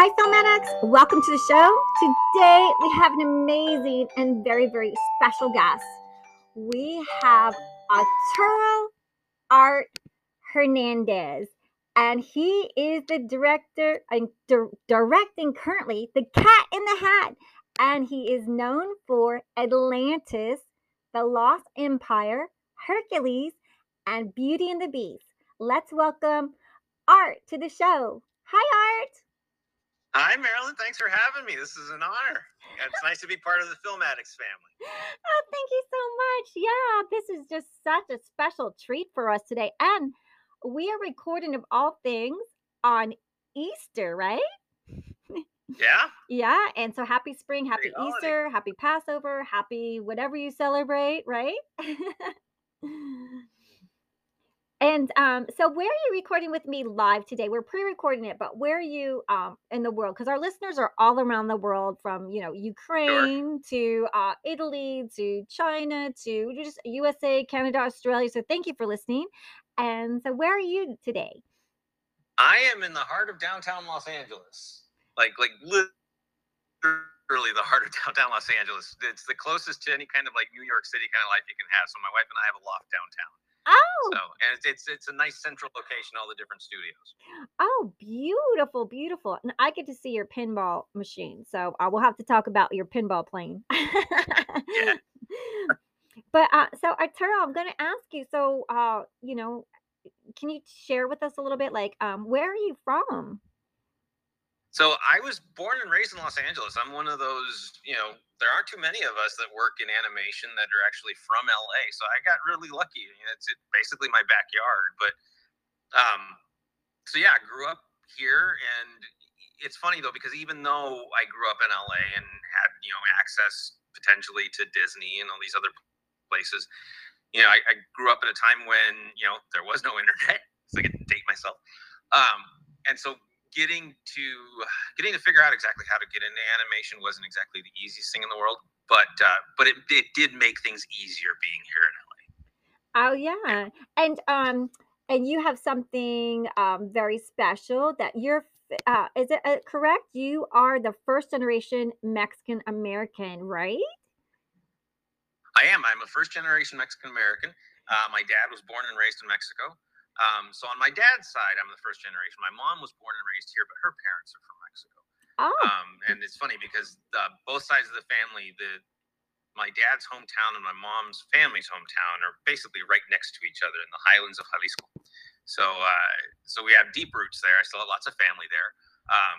Hi, Film Addicts. Welcome to the show. Today we have an amazing and very, very special guest. We have Arturo Art Hernandez, and he is the director and di- directing currently The Cat in the Hat, and he is known for Atlantis, The Lost Empire, Hercules, and Beauty and the Beast. Let's welcome Art to the show. Hi, Art. Hi, Marilyn. Thanks for having me. This is an honor. It's nice to be part of the Film Addicts family. Oh, thank you so much. Yeah, this is just such a special treat for us today. And we are recording of all things on Easter, right? Yeah? Yeah. And so happy spring, happy Great holiday. Easter, happy Passover, happy whatever you celebrate, right? and um, so where are you recording with me live today? We're pre-recording it, but where are you um in the world? Because our listeners are all around the world from you know Ukraine to uh, Italy to China to just USA, Canada, Australia. So thank you for listening. And so where are you today? I am in the heart of downtown Los Angeles. Like, like literally the heart of downtown Los Angeles. It's the closest to any kind of like New York City kind of life you can have. So my wife and I have a loft downtown. Oh, So, and it's, it's, it's a nice central location, all the different studios. Oh, beautiful, beautiful. And I get to see your pinball machine. So I will have to talk about your pinball playing. Yeah. But uh, so Arturo, I'm going to ask you. So, uh, you know, can you share with us a little bit, like, um, where are you from? So I was born and raised in Los Angeles. I'm one of those, you know, there aren't too many of us that work in animation that are actually from LA. So I got really lucky. It's basically my backyard. But um, so yeah, I grew up here, and it's funny though because even though I grew up in LA and had you know access potentially to Disney and all these other places, you know, I, I grew up at a time when you know there was no internet, so I get to date myself. Um, and so getting to getting to figure out exactly how to get into animation wasn't exactly the easiest thing in the world, but uh, but it, it did make things easier being here in LA. Oh, yeah. And um, and you have something um very special that you're uh, is it uh, correct? You are the first generation Mexican American, right? I am. I'm a first generation Mexican American. Uh, my dad was born and raised in Mexico. Um, so on my dad's side, I'm the first generation. My mom was born and raised here, but her parents are from Mexico. Oh, Um, and it's funny because uh, both sides of the family, the my dad's hometown and my mom's family's hometown are basically right next to each other in the highlands of Jalisco. So uh, so we have deep roots there. I still have lots of family there. Um,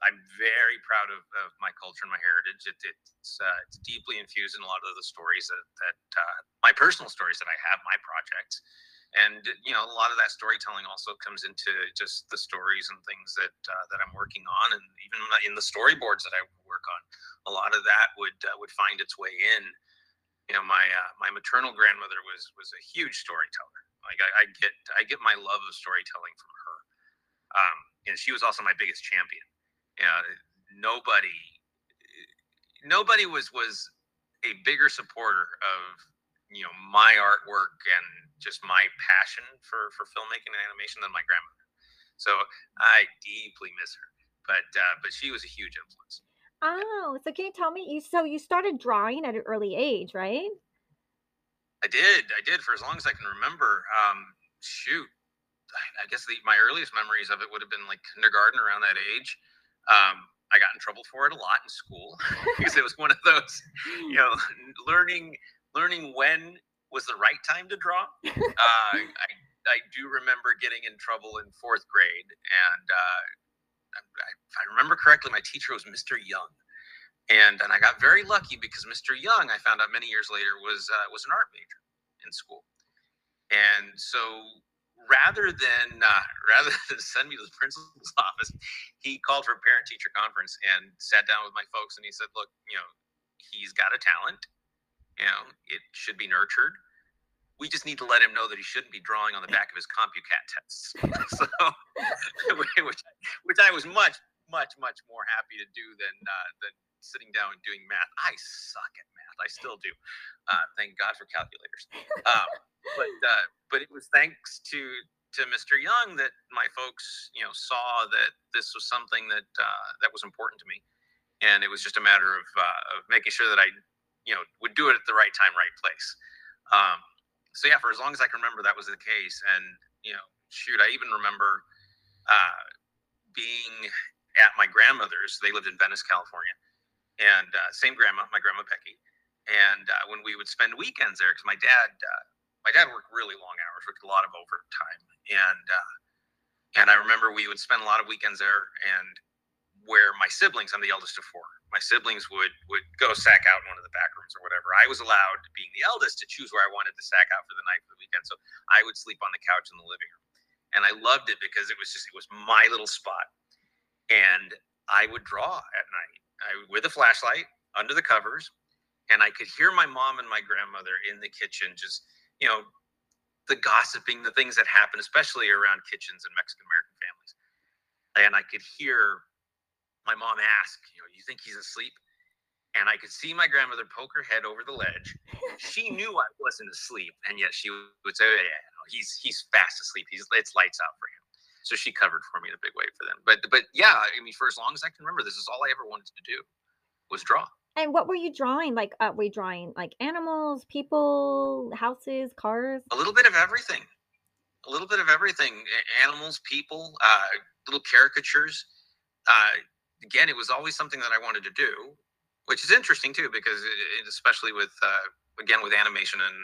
I'm very proud of, of my culture and my heritage. It, it's uh, it's deeply infused in a lot of the stories that that uh, my personal stories that I have, my projects, and you know a lot of that storytelling also comes into just the stories and things that uh, that I'm working on, and even in the storyboards that I work on, a lot of that would uh, would find its way in. You know, my uh, my maternal grandmother was was a huge storyteller. Like I, I get I get my love of storytelling from her, um, and she was also my biggest champion. You know, nobody nobody was was a bigger supporter of you know my artwork and just my passion for for filmmaking and animation than my grandmother. So I deeply miss her, but uh, but she was a huge influence. oh. So can you tell me you so you started drawing at an early age, right? I did, I did for as long as I can remember. Um, shoot, I, I guess the, my earliest memories of it would have been like kindergarten around that age. Um, I got in trouble for it a lot in school because it was one of those, you know, learning learning when was the right time to draw. Uh, I I do remember getting in trouble in fourth grade, and uh, I, if I remember correctly, my teacher was Mr. Young, and and I got very lucky because Mr. Young, I found out many years later, was uh, was an art major in school, and so rather than uh, rather than send me to the principal's office, he called for a parent teacher conference and sat down with my folks, and he said, "Look, you know, he's got a talent. You know, it should be nurtured." We just need to let him know that he shouldn't be drawing on the back of his CompuCat tests. so, which, which I was much, much, much more happy to do than uh, than sitting down and doing math. I suck at math. I still do. Uh, thank God for calculators. Um, but uh, but it was thanks to to Mr. Young that my folks, you know, saw that this was something that uh, that was important to me, and it was just a matter of uh, of making sure that I, you know, would do it at the right time, right place. Um, so yeah, for as long as I can remember, that was the case. And you know, shoot, I even remember uh, being at my grandmother's. They lived in Venice, California, and uh, same grandma, my grandma Becky. And uh, when we would spend weekends there, because my dad, uh, my dad worked really long hours, worked a lot of overtime, and uh, and I remember we would spend a lot of weekends there. And where my siblings, I'm the eldest of four, my siblings would would go sack out in one of the back rooms or whatever. I was allowed, being the eldest, to choose where I wanted to sack out for the night for the weekend. So I would sleep on the couch in the living room, and I loved it because it was just it was my little spot, and I would draw at night. I, with a flashlight under the covers, and I could hear my mom and my grandmother in the kitchen just you know the gossiping, the things that happen, especially around kitchens in Mexican American families, and I could hear my mom ask, you know, you think he's asleep? And I could see my grandmother poke her head over the ledge. She knew I wasn't asleep, and yet she would say, oh, "Yeah, no, he's he's fast asleep. He's it's lights out for him." So she covered for me in a big way for them. But but yeah, I mean, for as long as I can remember, this is all I ever wanted to do was draw. And what were you drawing? Like, uh, were you drawing like animals, people, houses, cars? A little bit of everything. A little bit of everything. Animals, people, uh, little caricatures. Uh, again, it was always something that I wanted to do, which is interesting too, because it, especially with uh, again with animation and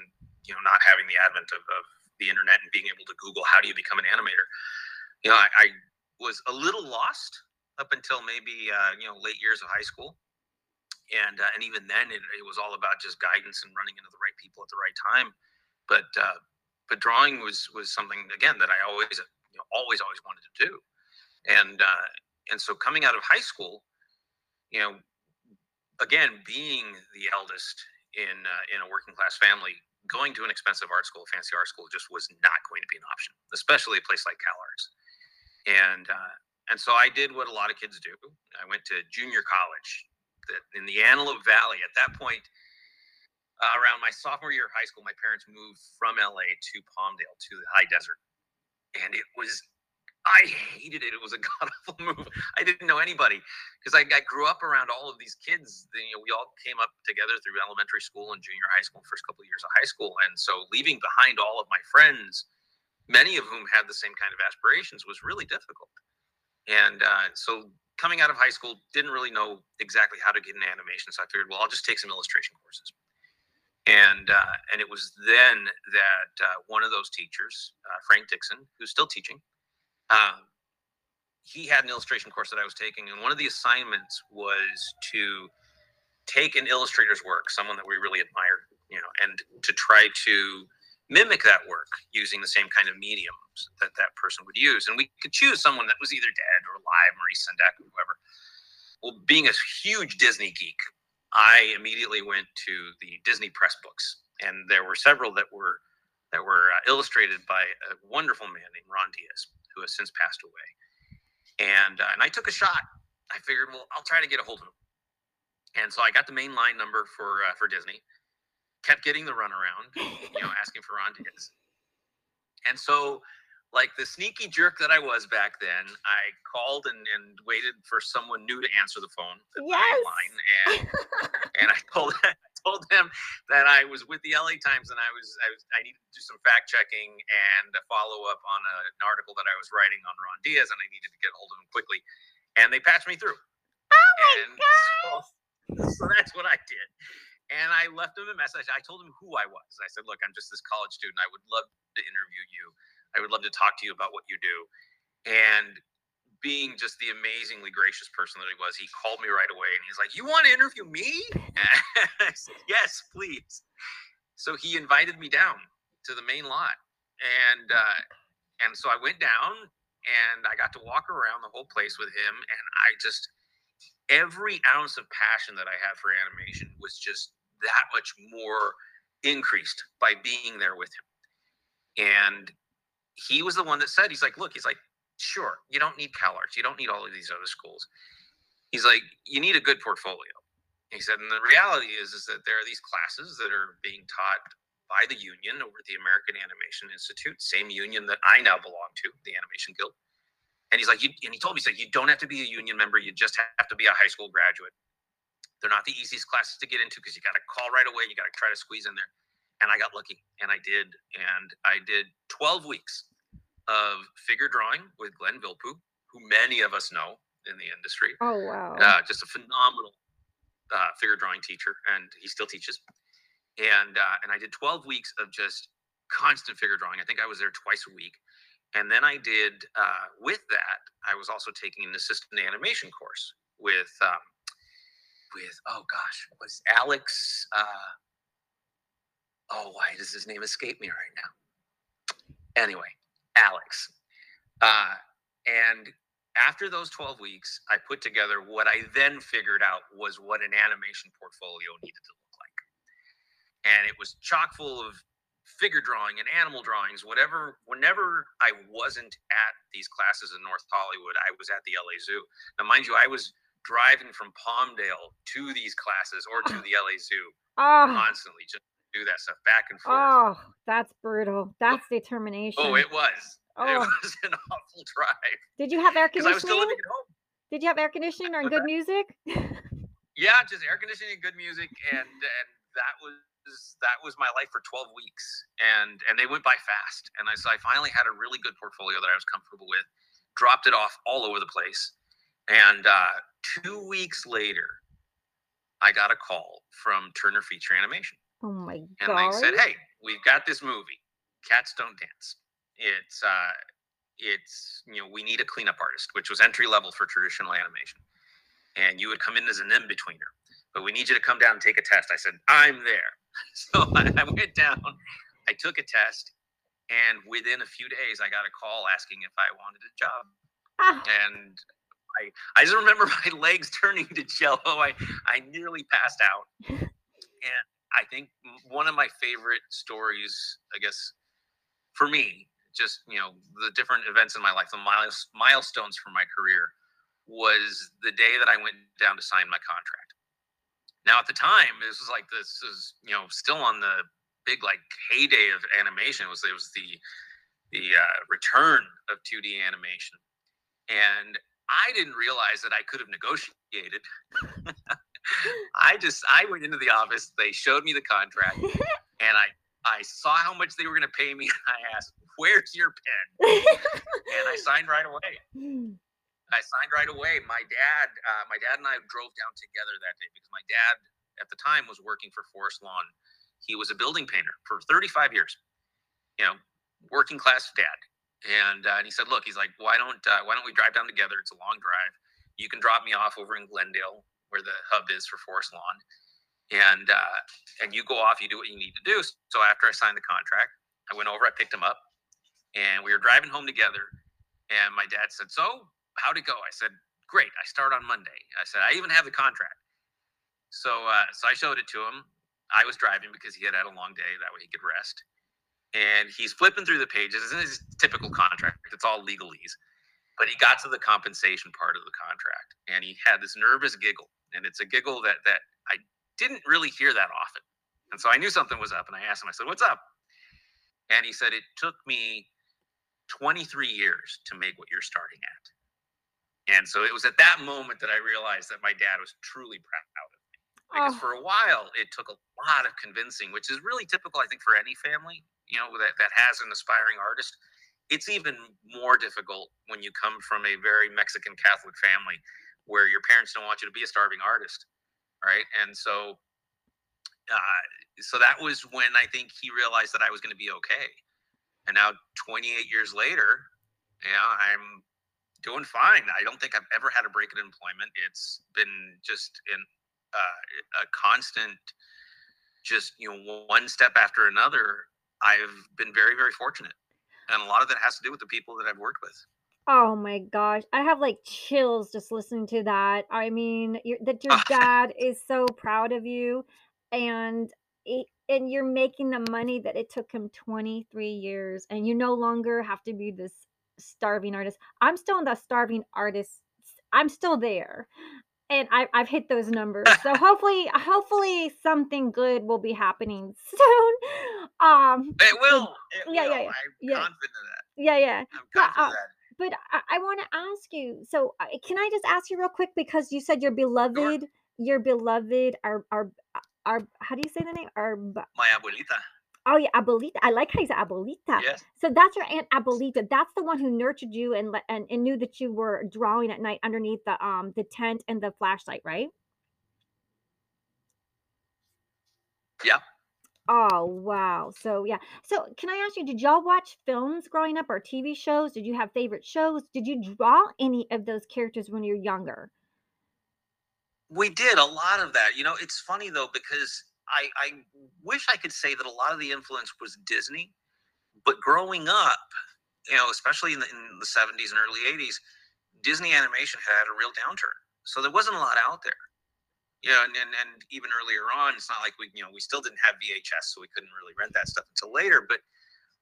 you know not having the advent of, of, the internet and being able to Google how do you become an animator, you know, I, I was a little lost up until maybe uh, you know late years of high school, and uh, and even then it, it, was all about just guidance and running into the right people at the right time, but uh, but drawing was was something again that I always you know, always always wanted to do, and uh, and so coming out of high school, you know, again being the eldest in uh, in a working class family, going to an expensive art school, fancy art school, just was not going to be an option, especially a place like CalArts. And uh, and so I did what a lot of kids do. I went to junior college that in the Antelope Valley. At that point, uh, around my sophomore year of high school, my parents moved from LA to Palmdale to the high desert, and it was I hated it. It was a god awful move. I didn't know anybody because I, I, grew up around all of these kids. You know, we all came up together through elementary school and junior high school, first couple of years of high school, and so leaving behind all of my friends, many of whom had the same kind of aspirations, was really difficult. And uh, so coming out of high school, didn't really know exactly how to get into animation. So I figured, well, I'll just take some illustration courses. And uh, and it was then that uh, one of those teachers, uh, Frank Dixon, who's still teaching, um, he had an illustration course that I was taking, and one of the assignments was to take an illustrator's work, someone that we really admired, you know, and to try to mimic that work using the same kind of mediums that that person would use. And we could choose someone that was either dead or alive, Maurice Sendak or whoever. Well, being a huge Disney geek, I immediately went to the Disney press books, and there were several that were that were uh, illustrated by a wonderful man named Ron Dias who has since passed away. And uh, and I took a shot. I figured, well, I'll try to get a hold of him. And so I got the main line number for uh, for Disney. Kept getting the runaround, you know, asking for Ron. And so, like the sneaky jerk that I was back then, I called and, and waited for someone new to answer the phone, yes. line, and and I told told them that I was with the LA Times and I was I was I needed to do some fact checking and a follow up on a, an article that I was writing on Ron Dias and I needed to get a hold of him quickly, and they patched me through. Oh my and god! So, so that's what I did. And I left him a message. I told him who I was. I said, "Look, I'm just this college student. I would love to interview you. I would love to talk to you about what you do." And being just the amazingly gracious person that he was, he called me right away and he's like, You want to interview me? Said, Yes, please. So he invited me down to the main lot. And uh, and so I went down and I got to walk around the whole place with him. And I just every ounce of passion that I had for animation was just that much more increased by being there with him. And he was the one that said, he's like, look, he's like, sure, you don't need CalArts, you don't need all of these other schools. He's like, you need a good portfolio. He said, and the reality is, is that there are these classes that are being taught by the union over at the American Animation Institute, same union that I now belong to, the Animation Guild. And he's like, you, and he told me, he's like, you don't have to be a union member. You just have to be a high school graduate. They're not the easiest classes to get into because you got to call right away. You got to try to squeeze in there. And I got lucky and I did. And I did 12 weeks of figure drawing with Glenn Vilppu, who many of us know in the industry. Oh wow! Uh, just a phenomenal uh, figure drawing teacher, and he still teaches. And uh, and I did 12 weeks of just constant figure drawing. I think I was there twice a week. And then I did uh, with that. I was also taking an assistant animation course with um, with oh gosh, was Alex? Uh, oh, why does his name escape me right now? Anyway, Alex. Uh, and after those 12 weeks, I put together what I then figured out was what an animation portfolio needed to look like. And it was chock full of figure drawing and animal drawings, whatever. Whenever I wasn't at these classes in North Hollywood, I was at the LA Zoo. Now, mind you, I was driving from Palmdale to these classes or to the LA Zoo Oh, constantly, just do that stuff back and forth. oh, that's brutal. That's determination. Oh, it was. Oh. It Oh. was an awful drive Did you have air because I was still conditioning? living at home. Did you have air conditioning or good music? Yeah, just air conditioning, and good music, and and that was that was my life for 12 weeks, and and they went by fast. And I so I finally had a really good portfolio that I was comfortable with. Dropped it off all over the place, and uh, two weeks later, I got a call from Turner Feature Animation. Oh my and god! they said, "Hey, we've got this movie, Cats Don't Dance. It's uh, it's you know we need a cleanup artist, which was entry level for traditional animation, and you would come in as an in betweener, but we need you to come down and take a test." I said, "I'm there." So I, I went down, I took a test, and within a few days, I got a call asking if I wanted a job, Ah, and. I, I just remember my legs turning to jello. I, I nearly passed out. And I think one of my favorite stories, I guess, for me, just you know, the different events in my life, the miles, milestones for my career, was the day that I went down to sign my contract. Now, at the time, this was like this is you know still on the big like heyday of animation. It was it was the the uh, return of 2D animation, and I didn't realize that I could have negotiated. I just I went into the office. They showed me the contract, and I I saw how much they were going to pay me. And I asked, "Where's your pen?" And I signed right away. I signed right away. My dad, uh, my dad and I drove down together that day because my dad at the time was working for Forest Lawn. He was a building painter for 35 years. You know, working class dad. And, uh, and he said, "Look, he's like, why don't uh, why don't we drive down together? It's a long drive. You can drop me off over in Glendale, where the hub is for Forest Lawn, and uh, and you go off. You do what you need to do." So after I signed the contract, I went over. I picked him up, and we were driving home together. And my dad said, "So how'd it go?" I said, "Great. I start on Monday." I said, "I even have the contract." So uh, so I showed it to him. I was driving because he had had a long day. That way he could rest and he's flipping through the pages. It's his typical contract. It's all legalese. But he got to the compensation part of the contract, and he had this nervous giggle, and it's a giggle that that I didn't really hear that often. And so I knew something was up, and I asked him. I said, "What's up?" And he said, "It took me 23 years to make what you're starting at." And so it was at that moment that I realized that my dad was truly proud of me because Oh. for a while it took a lot of convincing, which is really typical, I think, for any family, you know, that, that has an aspiring artist. It's even more difficult when you come from a very Mexican Catholic family where your parents don't want you to be a starving artist, right? And so, uh, so that was when I think he realized that I was going to be okay. And now, 28 years later, yeah, I'm doing fine. I don't think I've ever had a break in employment. It's been just in uh, a constant, just you know, one step after another. I've been very, very fortunate, and a lot of that has to do with the people that I've worked with. Oh my gosh, I have like chills just listening to that. I mean, that your dad is so proud of you, and it, and you're making the money that it took him 23 years, and you no longer have to be this starving artist. I'm still in the starving artist. I'm still there, and I, I've hit those numbers. So hopefully, hopefully something good will be happening soon. Um, It will. It yeah, will. yeah, yeah, I'm yeah. confident of that. yeah, yeah. I'm But, uh, of that. But I, I want to ask you. So, uh, can I just ask you real quick because you said your beloved, your beloved, our, our, our. How do you say the name? Our. My abuelita. Oh yeah, abuelita. I like how you abuelita. Yes. So that's your aunt abuelita. That's the one who nurtured you and and, and knew that you were drawing at night underneath the um the tent and the flashlight, right? Yeah. Oh wow. So yeah. So can I ask you, did y'all watch films growing up or TV shows? Did you have favorite shows? Did you draw any of those characters when you were younger? We did a lot of that. You know, it's funny though because I I wish I could say that a lot of the influence was Disney, but growing up, you know, especially in the, in the 70s and early 80s, Disney animation had a real downturn. So there wasn't a lot out there. Know, and, and, and even earlier on, it's not like we, you know, we still didn't have VHS, so we couldn't really rent that stuff until later. But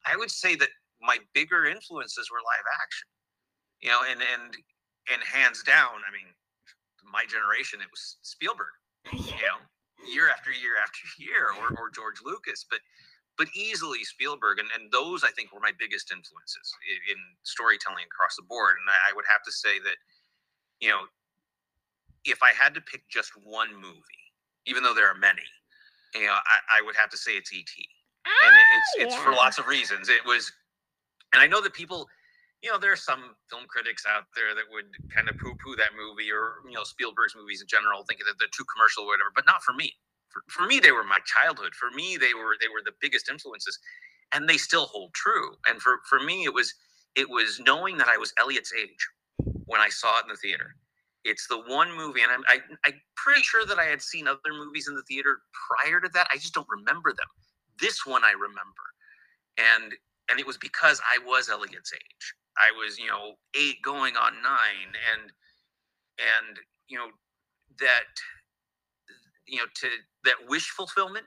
I would say that my bigger influences were live action. You know, and and and hands down, I mean, my generation, it was Spielberg. You know, year after year after year, or, or George Lucas, but but easily Spielberg, and, and those I think were my biggest influences in, in storytelling across the board. And I, I would have to say that, you know, if I had to pick just one movie, even though there are many, you know, I, I would have to say it's E.T. And it, it's it's for ah, lots of reasons. It was, and I know that people, you know, there are some film critics out there that would kind of poo-poo that movie or you know Spielberg's movies in general, thinking that they're too commercial or whatever. But not for me. For, for me, they were my childhood. For me, they were they were the biggest influences, and they still hold true. And for for me, it was it was knowing that I was Elliott's age when I saw it in the theater. It's the one movie, and I'm I, I'm pretty sure that I had seen other movies in the theater prior to that. I just don't remember them. This one I remember, and and it was because I was Elliott's age. I was you know eight going on nine, and and you know that you know to that wish fulfillment,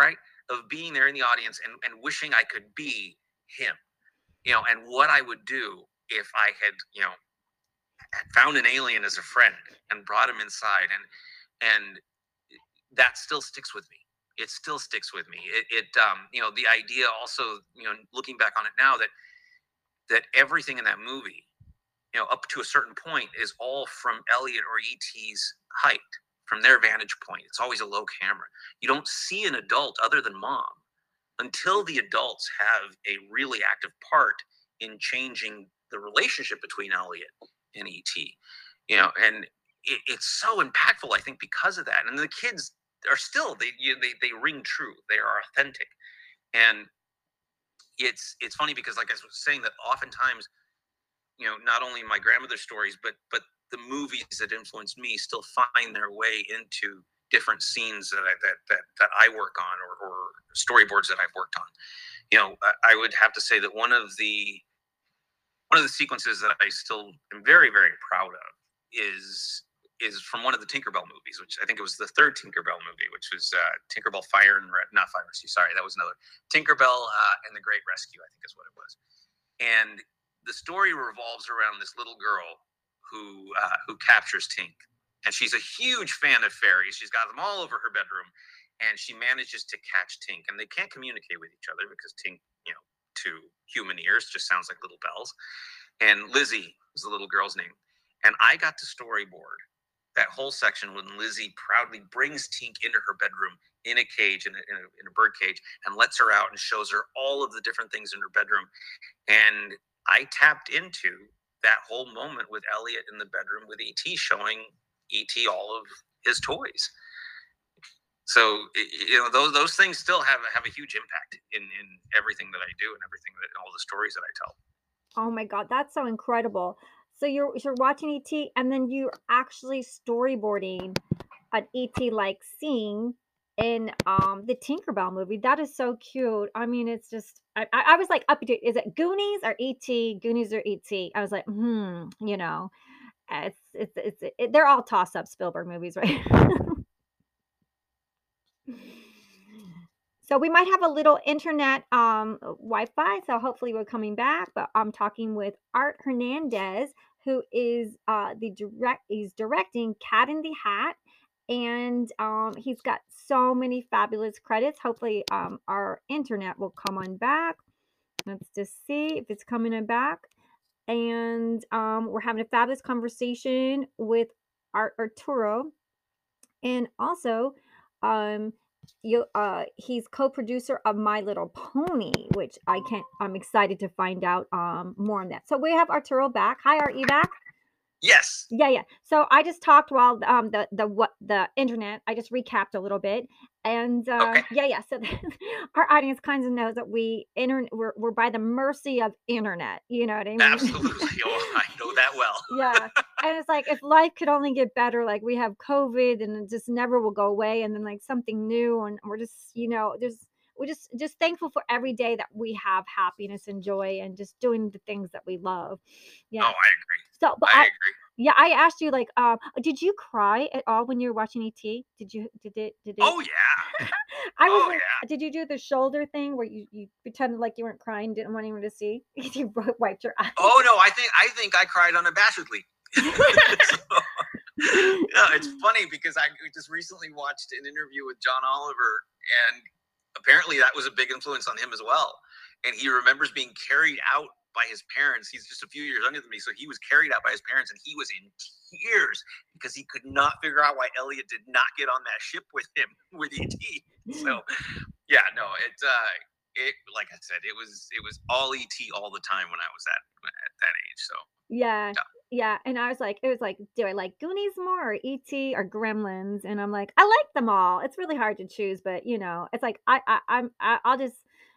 right? Of being there in the audience and and wishing I could be him, you know, and what I would do if I had you know found an alien as a friend and brought him inside and and that still sticks with me. It still sticks with me. It, it um you know the idea also you know looking back on it now that that everything in that movie you know up to a certain point is all from elliott or et's height from their vantage point. It's always a low camera. You don't see an adult other than mom until the adults have a really active part in changing the relationship between elliott and et you know and it, it's so impactful i think because of that and the kids are still they you, they they ring true they are authentic and it's it's funny because like i was saying that oftentimes you know not only my grandmother's stories but but the movies that influenced me still find their way into different scenes that I, that that that I work on or, or storyboards that I've worked on. You know, I, I would have to say that one of the one of the sequences that I still am very very proud of is is from one of the Tinkerbell movies, which I think it was the third Tinkerbell movie, which was uh, Tinkerbell Fire and Re- not Fire Rescue. Sorry, that was another Tinkerbell uh, and the Great Rescue. I think is what it was. And the story revolves around this little girl who uh, who captures Tink, and she's a huge fan of fairies. She's got them all over her bedroom, and she manages to catch Tink, and they can't communicate with each other because Tink, you know, to human ears just sounds like little bells. And Lizzie was the little girl's name, and I got to storyboard that whole section when Lizzie proudly brings Tink into her bedroom in a cage, in a, in a, in a bird cage, and lets her out and shows her all of the different things in her bedroom. And I tapped into that whole moment with Elliott in the bedroom with ET, showing ET all of his toys. So you know those those things still have have a huge impact in in everything that I do and everything that all the stories that I tell. Oh my god, that's so incredible. So you're you're watching ET and then you're actually storyboarding an ET like scene in um the Tinkerbell movie. That is so cute. I mean, it's just I, I was like up to is it Goonies or ET? Goonies or ET? I was like, hmm, you know, it's it's it's it, they're all toss up Spielberg movies, right? So we might have a little internet um, Wi-Fi. So hopefully we're coming back. But I'm talking with Art Hernandez, who is uh, the direct. He's directing Cat in the Hat, and um, he's got so many fabulous credits. Hopefully, um, our internet will come on back. Let's just see if it's coming on back. And um, we're having a fabulous conversation with Art Arturo, and also, um, you uh, he's co-producer of My Little Pony, which I can't. I'm excited to find out um more on that. So we have Arturo back. Hi, Art, you back? Yes. Yeah, yeah. So I just talked while um the the what the internet. I just recapped a little bit, and uh, Okay. yeah, yeah. So our audience kind of knows that we internet we're we're by the mercy of internet. You know what I mean? Absolutely. Oh, I know that well. yeah. And it's like if life could only get better, like we have COVID and it just never will go away, and then like something new, and we're just you know there's we're just just thankful for every day that we have happiness and joy and just doing the things that we love. Yeah. Oh, I agree. So, but I I, agree. Yeah, I asked you like, um, did you cry at all when you were watching ET? Did you? Did it? Did it? Oh yeah. I was Oh like, yeah. did you do the shoulder thing where you you pretended like you weren't crying, didn't want anyone to see? you wiped your eyes. Oh no, I think I think I cried unabashedly. So, yeah, it's funny because I just recently watched an interview with John Oliver, and apparently that was a big influence on him as well. And he remembers being carried out by his parents. He's just a few years younger than me, so he was carried out by his parents, and he was in tears because he could not figure out why Elliott did not get on that ship with him with ET. So, yeah, no, it uh, it like I said, it was it was all ET all the time when I was at at that age. So Yeah, Yeah. yeah. And I was like, it was like, do I like Goonies more or ET or Gremlins? And I'm like, I like them all. It's really hard to choose, but you know, it's like I, I I'm I, I'll just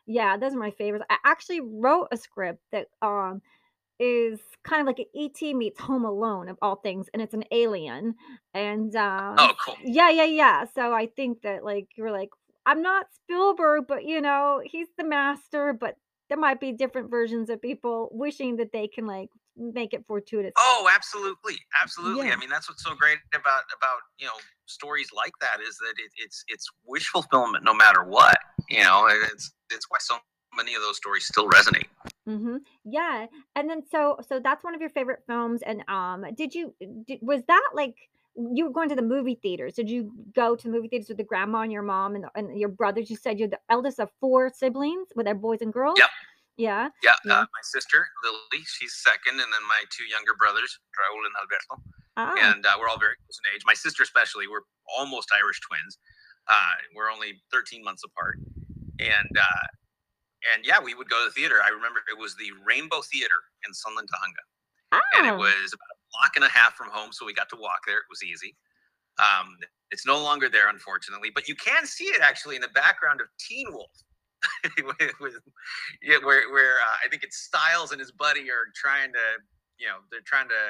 yeah, those are my favorites. I actually wrote a script that um is kind of like an ET meets Home Alone of all things, and it's an alien. And um oh, cool. yeah, yeah, yeah. So I think that like you're like, I'm not Spielberg, but you know, he's the master, but there might be different versions of people wishing that they can like make it fortuitous. Oh, absolutely, absolutely. Yeah. I mean, that's what's so great about about you know stories like that is that it, it's it's wish fulfillment no matter what. You know, it's it's why so many of those stories still resonate. Mm-hmm. Yeah, and then so so that's one of your favorite films. And um, did you did, was that like you were going to the movie theaters? Did you go to movie theaters with the grandma and your mom and, and your brothers? You said you're the eldest of four siblings with their boys and girls. Yep. Yeah. Yeah, Yeah. Uh, my sister Lily, she's second, and then my two younger brothers Raul and Alberto, Ah. and uh, we're all very close in age. My sister especially, we're almost Irish twins. Uh, we're only 13 months apart, and uh, and yeah, we would go to the theater. I remember it was the Rainbow Theater in Sunland, Tujunga. and it Ah. was about a block and a half from home, so we got to walk there. It was easy. Um, it's no longer there, unfortunately, but you can see it actually in the background of Teen Wolf, with, with- yeah, where where uh, I think it's Stiles and his buddy are trying to, you know, they're trying to,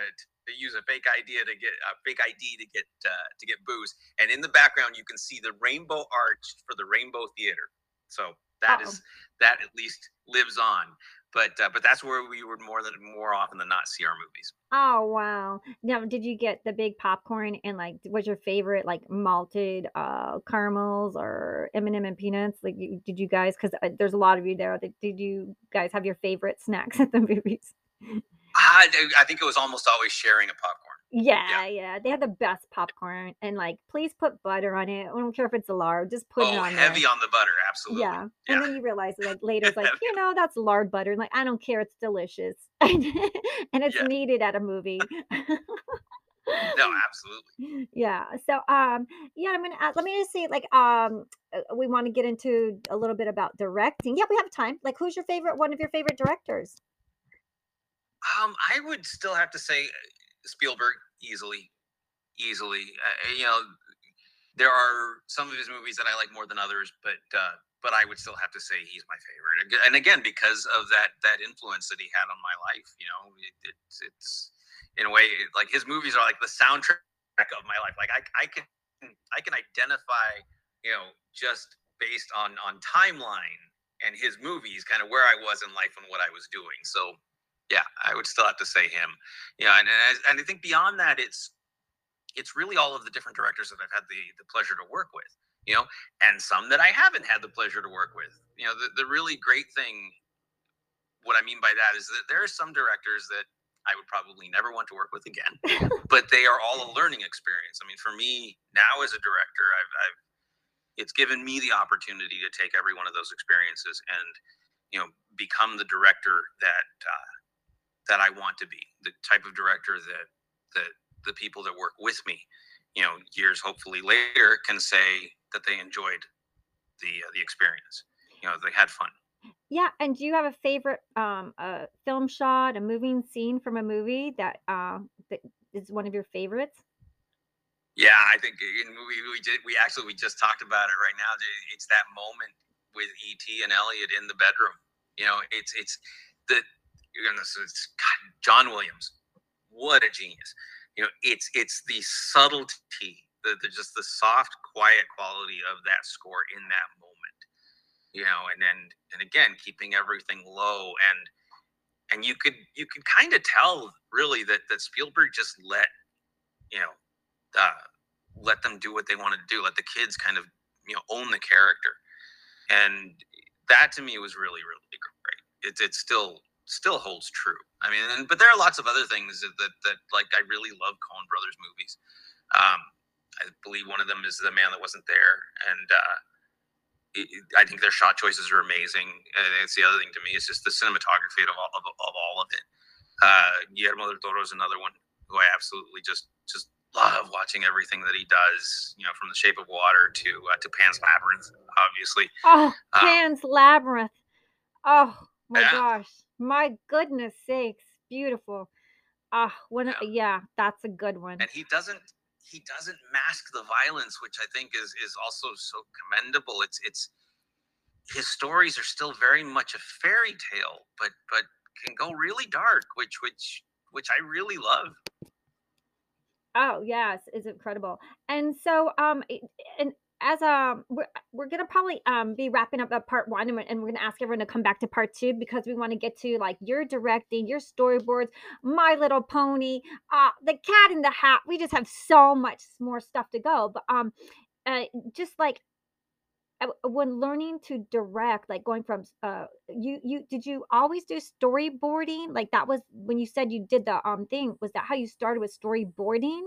to use a fake idea to get a fake ID to get uh, to get booze, and in the background you can see the rainbow arch for the Rainbow Theater. So that is Uh-oh. that at least lives on but uh, but that's where we would more than more often than not see our movies. Oh wow. Now, did you get the big popcorn and like what's your favorite like malted uh caramels or M&M and peanuts? Like you, did you guys cuz uh, there's a lot of you there. Did, did you guys have your favorite snacks at the movies? I, I think it was almost always sharing a popcorn. Yeah, yeah. They have the best popcorn and like please put butter on it. I don't care if it's lard, just put it oh, on heavy there. on the butter, absolutely. Yeah. Yeah. And then you realize like later it's like, you know, that's lard butter. Like I don't care, it's delicious. and it's Yeah. needed at a movie. No, absolutely. yeah so um yeah i'm gonna uh, let me just see like um uh, we want to get into a little bit about directing yeah we have time like who's your favorite one of your favorite directors Um, I would still have to say Spielberg easily, easily. Uh, you know, there are some of his movies that I like more than others, but uh, but I would still have to say he's my favorite. And again, because of that that influence that he had on my life. You know, it, it's it's in a way like his movies are like the soundtrack of my life. Like I I can I can identify you know just based on on timeline and his movies kind of where I was in life and what I was doing. So yeah, I would still have to say him. Yeah, and and I, and I think beyond that, it's it's really all of the different directors that I've had the the pleasure to work with. You know, and some that I haven't had the pleasure to work with. You know, the the really great thing. What I mean by that is that there are some directors that I would probably never want to work with again. but they are all a learning experience. I mean, for me now as a director, I've, I've it's given me the opportunity to take every one of those experiences and you know become the director that uh, that I want to be, the type of director that that the people that work with me, you know, years hopefully later can say that they enjoyed the uh, the experience. You know, they had fun. Yeah, and do you have a favorite um a film shot, a moving scene from a movie that uh that is one of your favorites? Yeah, I think we, we did. We actually we just talked about it right now. It's that moment with ET and Elliott in the bedroom. You know, it's it's the goodness, it's God, John Williams. What a genius! You know, it's it's the subtlety, the, the just the soft, quiet quality of that score in that moment you know, and then and again keeping everything low and and you could you could kind of tell really that that Spielberg just let you know uh, let them do what they want to do, let the kids kind of you know own the character, and that to me was really really great. It it's still still holds true. I mean, and, but there are lots of other things that, that that like I really love Coen Brothers movies. Um, I believe one of them is The Man That Wasn't There, and uh, I think their shot choices are amazing. And it's the other thing to me is just the cinematography of all of, of all of it. Uh, Guillermo del Toro is another one who I absolutely just just love watching everything that he does. You know, from The Shape of Water to uh, to Pan's Labyrinth, obviously. Oh, um, Pan's um, Labyrinth. Oh my yeah. gosh, my goodness sakes, beautiful. Ah, uh, when yeah. yeah, that's a good one. And he doesn't he doesn't mask the violence, which I think is is also so commendable. It's it's his stories are still very much a fairy tale, but but can go really dark, which which which I really love. Oh yes, it's incredible. And so um and as um we're, we're gonna probably um be wrapping up that part one and we're, and we're gonna ask everyone to come back to part two because we want to get to like your directing your storyboards my little pony uh the cat in the hat. We just have so much more stuff to go but um uh, just like uh, when learning to direct like going from uh you you did you always do storyboarding? Like that was when you said you did the um thing was that how you started with storyboarding?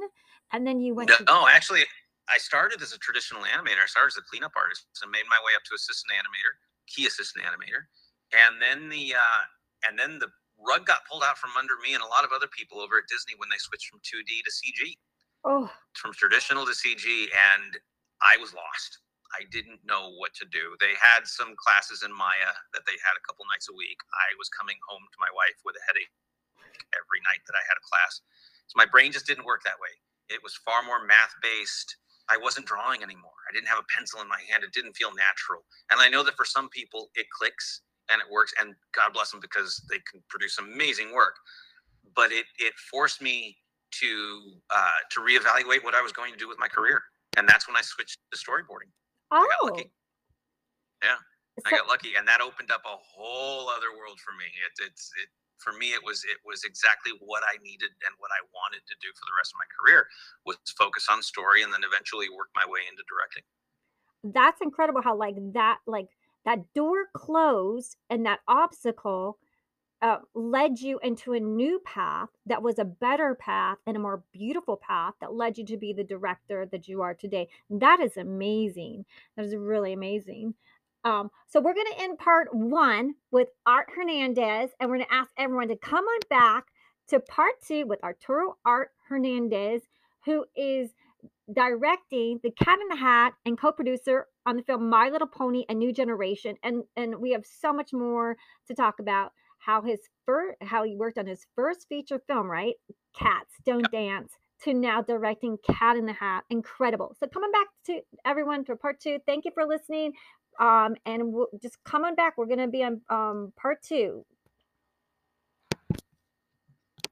And then you went no, to no actually I started as a traditional animator. I started as a cleanup artist and made my way up to assistant animator, key assistant animator, and then the uh, and then the rug got pulled out from under me and a lot of other people over at Disney when they switched from 2D to CG. Oh, from traditional to CG, and I was lost. I didn't know what to do. They had some classes in Maya that they had a couple nights a week. I was coming home to my wife with a headache every night that I had a class. So my brain just didn't work that way. It was far more math based I wasn't drawing anymore. I didn't have a pencil in my hand. It didn't feel natural. And I know that for some people it clicks and it works. And God bless them because they can produce amazing work. But it it forced me to uh, to reevaluate what I was going to do with my career. And that's when I switched to storyboarding. Oh. I got lucky. Oh. Yeah. So- I got lucky, and that opened up a whole other world for me. It, it's it for me it was it was exactly what I needed and what I wanted to do for the rest of my career was focus on story and then eventually work my way into directing. That's incredible how like that like that door closed and that obstacle uh, led you into a new path that was a better path and a more beautiful path that led you to be the director that you are today. That is amazing. That is really amazing. Um, so we're going to end part one with Art Hernandez, and we're going to ask everyone to come on back to part two with Arturo Art Hernandez, who is directing The Cat in the Hat and co-producer on the film My Little Pony: A New Generation. And and we have so much more to talk about how his first how he worked on his first feature film, right? Cats Don't Dance to now directing Cat in the Hat. Incredible. So coming back to everyone for part two. Thank you for listening. Um, and we'll just come on back. We're going to be on um, part two.